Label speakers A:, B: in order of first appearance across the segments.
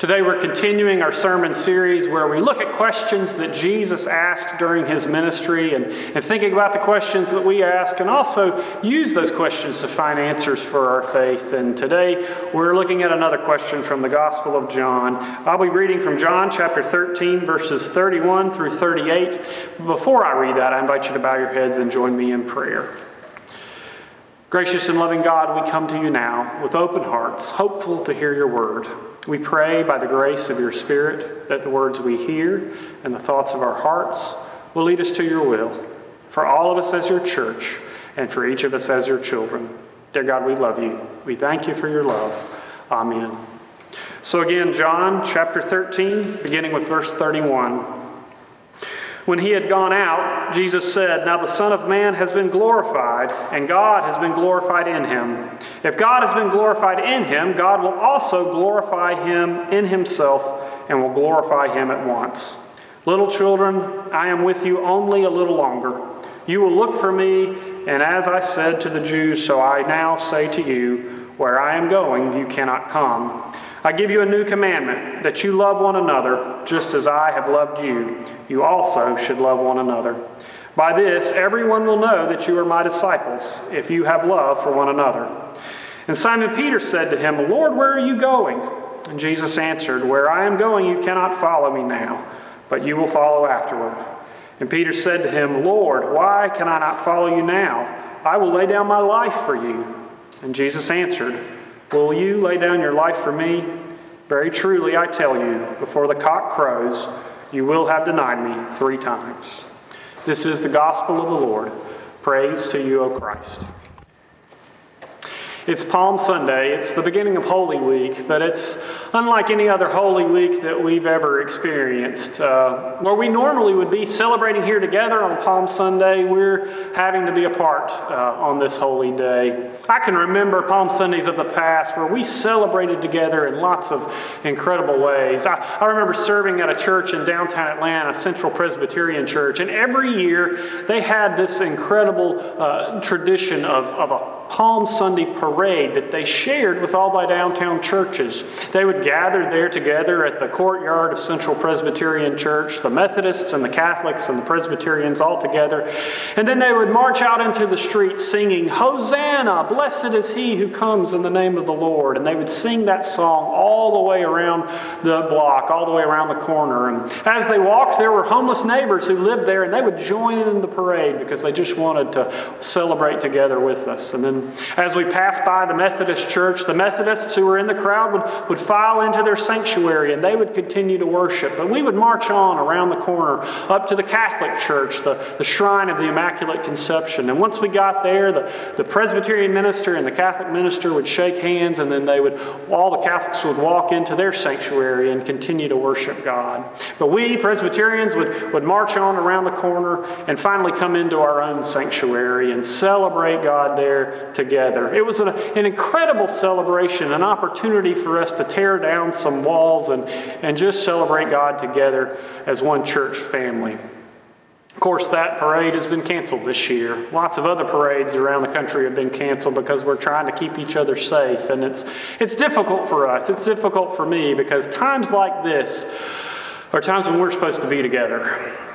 A: Today we're continuing our sermon series where we look at questions that Jesus asked during his ministry and, and thinking about the questions that we ask and also use those questions to find answers for our faith. And today we're looking at another question from the Gospel of John. I'll be reading from John chapter 13, verses 31 through 38. Before I read that, I invite you to bow your heads and join me in prayer. Gracious and loving God, we come to you now with open hearts, hopeful to hear your word. We pray by the grace of your Spirit that the words we hear and the thoughts of our hearts will lead us to your will for all of us as your church and for each of us as your children. Dear God, we love you. We thank you for your love. Amen. So, again, John chapter 13, beginning with verse 31. When he had gone out, Jesus said, Now the Son of Man has been glorified, and God has been glorified in him. If God has been glorified in him, God will also glorify him in himself and will glorify him at once. Little children, I am with you only a little longer. You will look for me, and as I said to the Jews, so I now say to you, Where I am going, you cannot come. I give you a new commandment that you love one another just as I have loved you. You also should love one another. By this, everyone will know that you are my disciples if you have love for one another. And Simon Peter said to him, Lord, where are you going? And Jesus answered, Where I am going, you cannot follow me now, but you will follow afterward. And Peter said to him, Lord, why can I not follow you now? I will lay down my life for you. And Jesus answered, Will you lay down your life for me? Very truly, I tell you, before the cock crows, you will have denied me three times. This is the gospel of the Lord. Praise to you, O Christ. It's Palm Sunday. It's the beginning of Holy Week, but it's unlike any other Holy Week that we've ever experienced. Uh, where we normally would be celebrating here together on Palm Sunday, we're having to be apart uh, on this holy day. I can remember Palm Sundays of the past where we celebrated together in lots of incredible ways. I, I remember serving at a church in downtown Atlanta, Central Presbyterian Church, and every year they had this incredible uh, tradition of, of a Palm Sunday parade that they shared with all the downtown churches. They would gather there together at the courtyard of Central Presbyterian Church, the Methodists and the Catholics and the Presbyterians all together. And then they would march out into the streets singing, Hosanna, blessed is he who comes in the name of the Lord. And they would sing that song all the way around the block, all the way around the corner. And as they walked, there were homeless neighbors who lived there, and they would join in the parade because they just wanted to celebrate together with us. And then as we passed by the Methodist church, the Methodists who were in the crowd would, would file into their sanctuary and they would continue to worship. But we would march on around the corner up to the Catholic church, the, the shrine of the Immaculate Conception. And once we got there, the, the Presbyterian minister and the Catholic minister would shake hands and then they would, all the Catholics would walk into their sanctuary and continue to worship God. But we, Presbyterians, would, would march on around the corner and finally come into our own sanctuary and celebrate God there together. It was an, an incredible celebration, an opportunity for us to tear down some walls and, and just celebrate God together as one church family. Of course, that parade has been canceled this year. Lots of other parades around the country have been canceled because we're trying to keep each other safe. And it's, it's difficult for us. It's difficult for me because times like this are times when we're supposed to be together.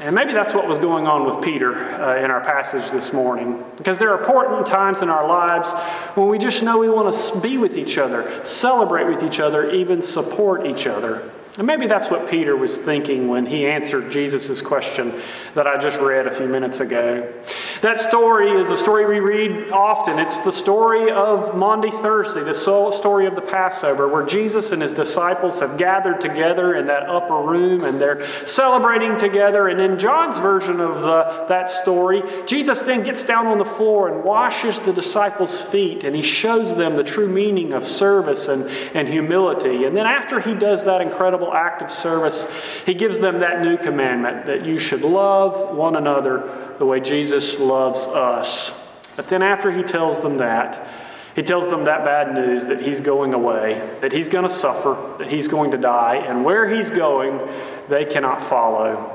A: And maybe that's what was going on with Peter uh, in our passage this morning. Because there are important times in our lives when we just know we want to be with each other, celebrate with each other, even support each other. And maybe that's what Peter was thinking when he answered Jesus' question that I just read a few minutes ago. That story is a story we read often. It's the story of Maundy Thursday, the story of the Passover, where Jesus and his disciples have gathered together in that upper room and they're celebrating together. And in John's version of the, that story, Jesus then gets down on the floor and washes the disciples' feet and he shows them the true meaning of service and, and humility. And then after he does that incredible incredible act of service, he gives them that new commandment that you should love one another the way Jesus loves us. But then, after he tells them that, he tells them that bad news that he's going away, that he's going to suffer, that he's going to die, and where he's going, they cannot follow.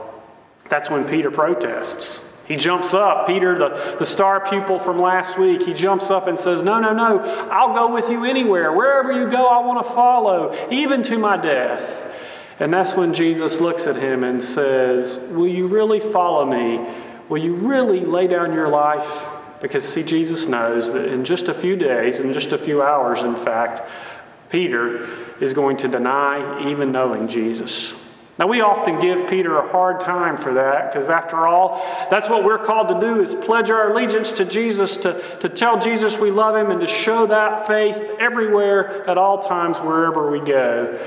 A: That's when Peter protests. He jumps up. Peter, the, the star pupil from last week, he jumps up and says, No, no, no, I'll go with you anywhere. Wherever you go, I want to follow, even to my death. And that's when Jesus looks at him and says, Will you really follow me? Will you really lay down your life? Because, see, Jesus knows that in just a few days, in just a few hours, in fact, Peter is going to deny even knowing Jesus. Now, we often give Peter a hard time for that because, after all, that's what we're called to do is pledge our allegiance to Jesus, to, to tell Jesus we love him, and to show that faith everywhere, at all times, wherever we go.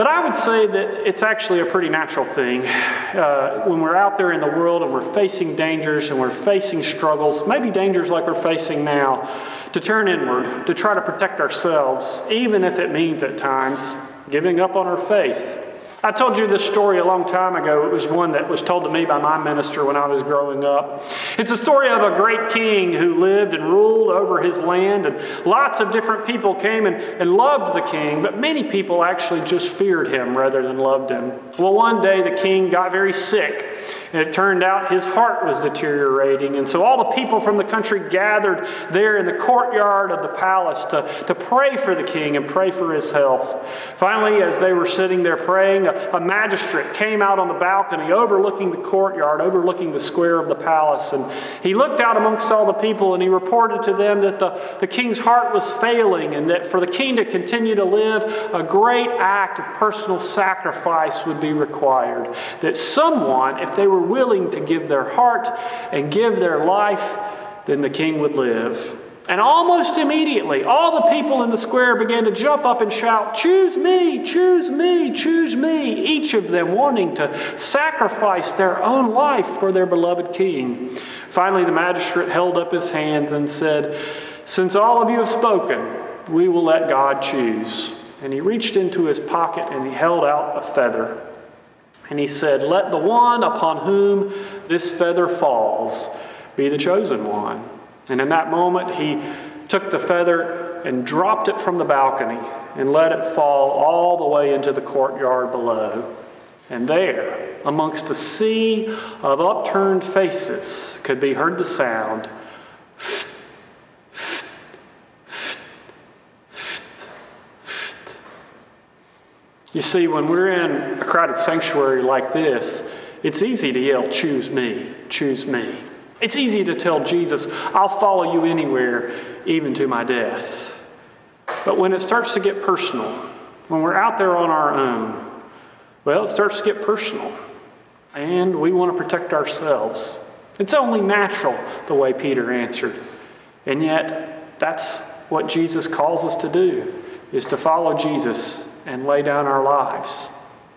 A: But I would say that it's actually a pretty natural thing uh, when we're out there in the world and we're facing dangers and we're facing struggles, maybe dangers like we're facing now, to turn inward, to try to protect ourselves, even if it means at times giving up on our faith. I told you this story a long time ago. It was one that was told to me by my minister when I was growing up. It's a story of a great king who lived and ruled over his land, and lots of different people came and, and loved the king, but many people actually just feared him rather than loved him. Well, one day the king got very sick. And it turned out his heart was deteriorating. And so all the people from the country gathered there in the courtyard of the palace to, to pray for the king and pray for his health. Finally, as they were sitting there praying, a, a magistrate came out on the balcony overlooking the courtyard, overlooking the square of the palace. And he looked out amongst all the people and he reported to them that the, the king's heart was failing and that for the king to continue to live, a great act of personal sacrifice would be required. That someone, if they were were willing to give their heart and give their life, then the king would live. And almost immediately, all the people in the square began to jump up and shout, Choose me, choose me, choose me, each of them wanting to sacrifice their own life for their beloved king. Finally, the magistrate held up his hands and said, Since all of you have spoken, we will let God choose. And he reached into his pocket and he held out a feather. And he said, Let the one upon whom this feather falls be the chosen one. And in that moment, he took the feather and dropped it from the balcony and let it fall all the way into the courtyard below. And there, amongst a sea of upturned faces, could be heard the sound You see, when we're in a crowded sanctuary like this, it's easy to yell, Choose me, choose me. It's easy to tell Jesus, I'll follow you anywhere, even to my death. But when it starts to get personal, when we're out there on our own, well, it starts to get personal. And we want to protect ourselves. It's only natural the way Peter answered. And yet, that's what Jesus calls us to do, is to follow Jesus and lay down our lives.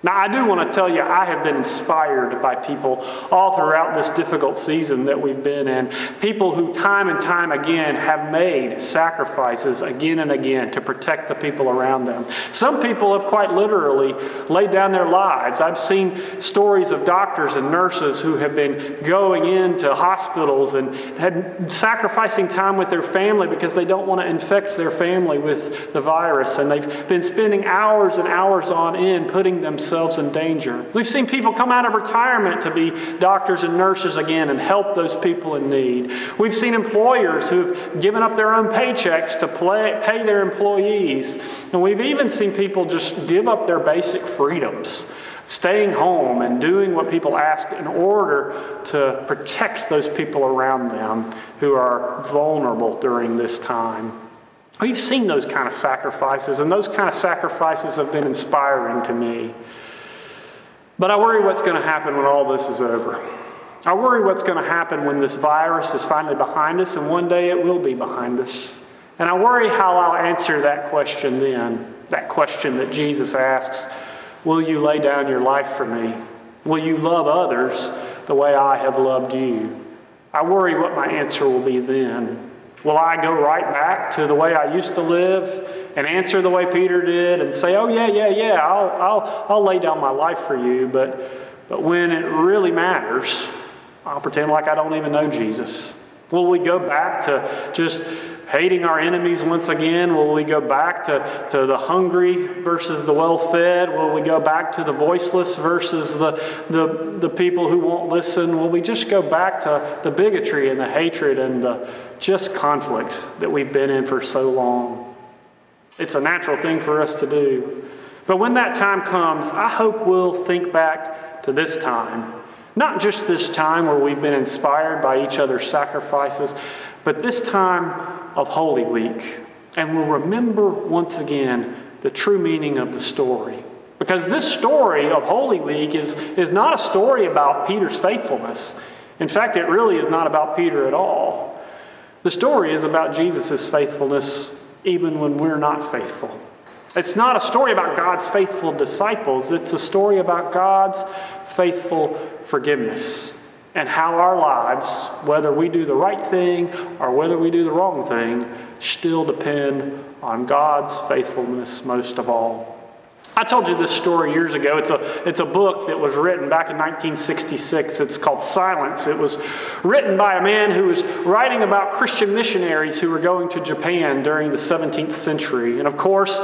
A: Now, I do want to tell you, I have been inspired by people all throughout this difficult season that we've been in. People who, time and time again, have made sacrifices again and again to protect the people around them. Some people have quite literally laid down their lives. I've seen stories of doctors and nurses who have been going into hospitals and had sacrificing time with their family because they don't want to infect their family with the virus. And they've been spending hours and hours on end putting themselves themselves in danger. We've seen people come out of retirement to be doctors and nurses again and help those people in need. We've seen employers who've given up their own paychecks to play, pay their employees. And we've even seen people just give up their basic freedoms staying home and doing what people ask in order to protect those people around them who are vulnerable during this time. Oh, We've seen those kind of sacrifices, and those kind of sacrifices have been inspiring to me. But I worry what's going to happen when all this is over. I worry what's going to happen when this virus is finally behind us, and one day it will be behind us. And I worry how I'll answer that question then, that question that Jesus asks Will you lay down your life for me? Will you love others the way I have loved you? I worry what my answer will be then. Will I go right back to the way I used to live and answer the way Peter did and say, oh, yeah, yeah, yeah, I'll, I'll, I'll lay down my life for you. But, but when it really matters, I'll pretend like I don't even know Jesus. Will we go back to just hating our enemies once again? Will we go back to, to the hungry versus the well fed? Will we go back to the voiceless versus the, the, the people who won't listen? Will we just go back to the bigotry and the hatred and the just conflict that we've been in for so long? It's a natural thing for us to do. But when that time comes, I hope we'll think back to this time. Not just this time where we've been inspired by each other's sacrifices, but this time of Holy Week. And we'll remember once again the true meaning of the story. Because this story of Holy Week is, is not a story about Peter's faithfulness. In fact, it really is not about Peter at all. The story is about Jesus' faithfulness even when we're not faithful. It's not a story about God's faithful disciples, it's a story about God's faithful forgiveness and how our lives, whether we do the right thing or whether we do the wrong thing, still depend on God's faithfulness most of all. I told you this story years ago. It's a, it's a book that was written back in 1966. It's called Silence. It was written by a man who was writing about Christian missionaries who were going to Japan during the 17th century. And of course,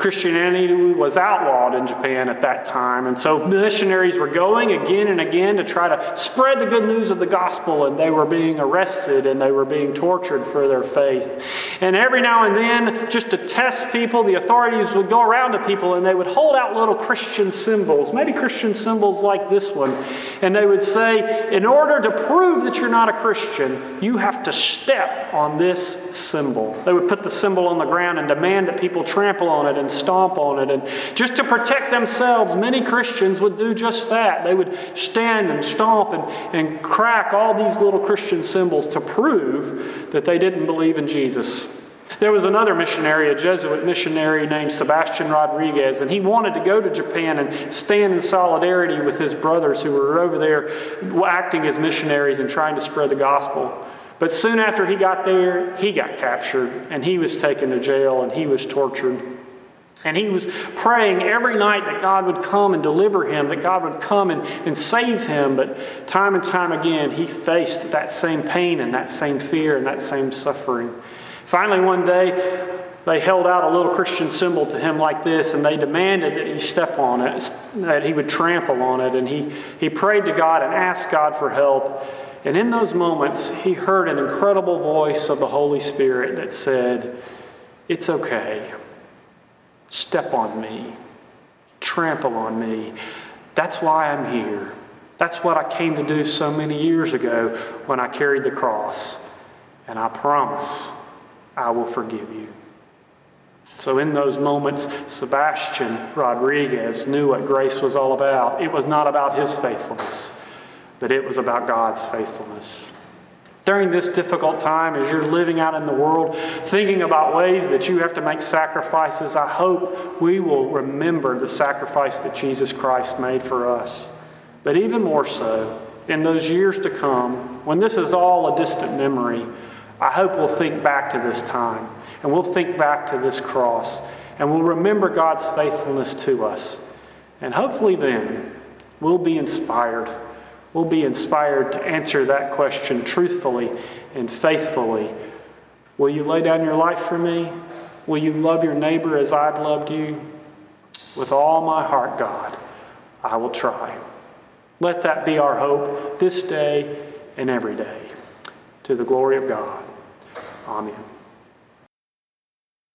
A: Christianity was outlawed in Japan at that time. And so missionaries were going again and again to try to spread the good news of the gospel, and they were being arrested and they were being tortured for their faith. And every now and then, just to test people, the authorities would go around to people and they would hold out little Christian symbols, maybe Christian symbols like this one, and they would say, in order to prove that you're not a Christian, you have to step on this symbol. They would put the symbol on the ground and demand that people trample on it and stomp on it. And just to protect themselves, many Christians would do just that. They would stand and stomp and, and crack all these little Christian symbols to prove that they didn't believe in Jesus. There was another missionary, a Jesuit missionary named Sebastian Rodriguez, and he wanted to go to Japan and stand in solidarity with his brothers who were over there acting as missionaries and trying to spread the gospel. But soon after he got there, he got captured and he was taken to jail and he was tortured. And he was praying every night that God would come and deliver him, that God would come and, and save him. But time and time again, he faced that same pain and that same fear and that same suffering. Finally, one day, they held out a little Christian symbol to him like this, and they demanded that he step on it, that he would trample on it. And he, he prayed to God and asked God for help. And in those moments, he heard an incredible voice of the Holy Spirit that said, It's okay. Step on me. Trample on me. That's why I'm here. That's what I came to do so many years ago when I carried the cross. And I promise I will forgive you. So, in those moments, Sebastian Rodriguez knew what grace was all about. It was not about his faithfulness, but it was about God's faithfulness. During this difficult time, as you're living out in the world, thinking about ways that you have to make sacrifices, I hope we will remember the sacrifice that Jesus Christ made for us. But even more so, in those years to come, when this is all a distant memory, I hope we'll think back to this time and we'll think back to this cross and we'll remember God's faithfulness to us. And hopefully, then, we'll be inspired. We'll be inspired to answer that question truthfully and faithfully. Will you lay down your life for me? Will you love your neighbor as I've loved you? With all my heart, God, I will try. Let that be our hope this day and every day. To the glory of God. Amen.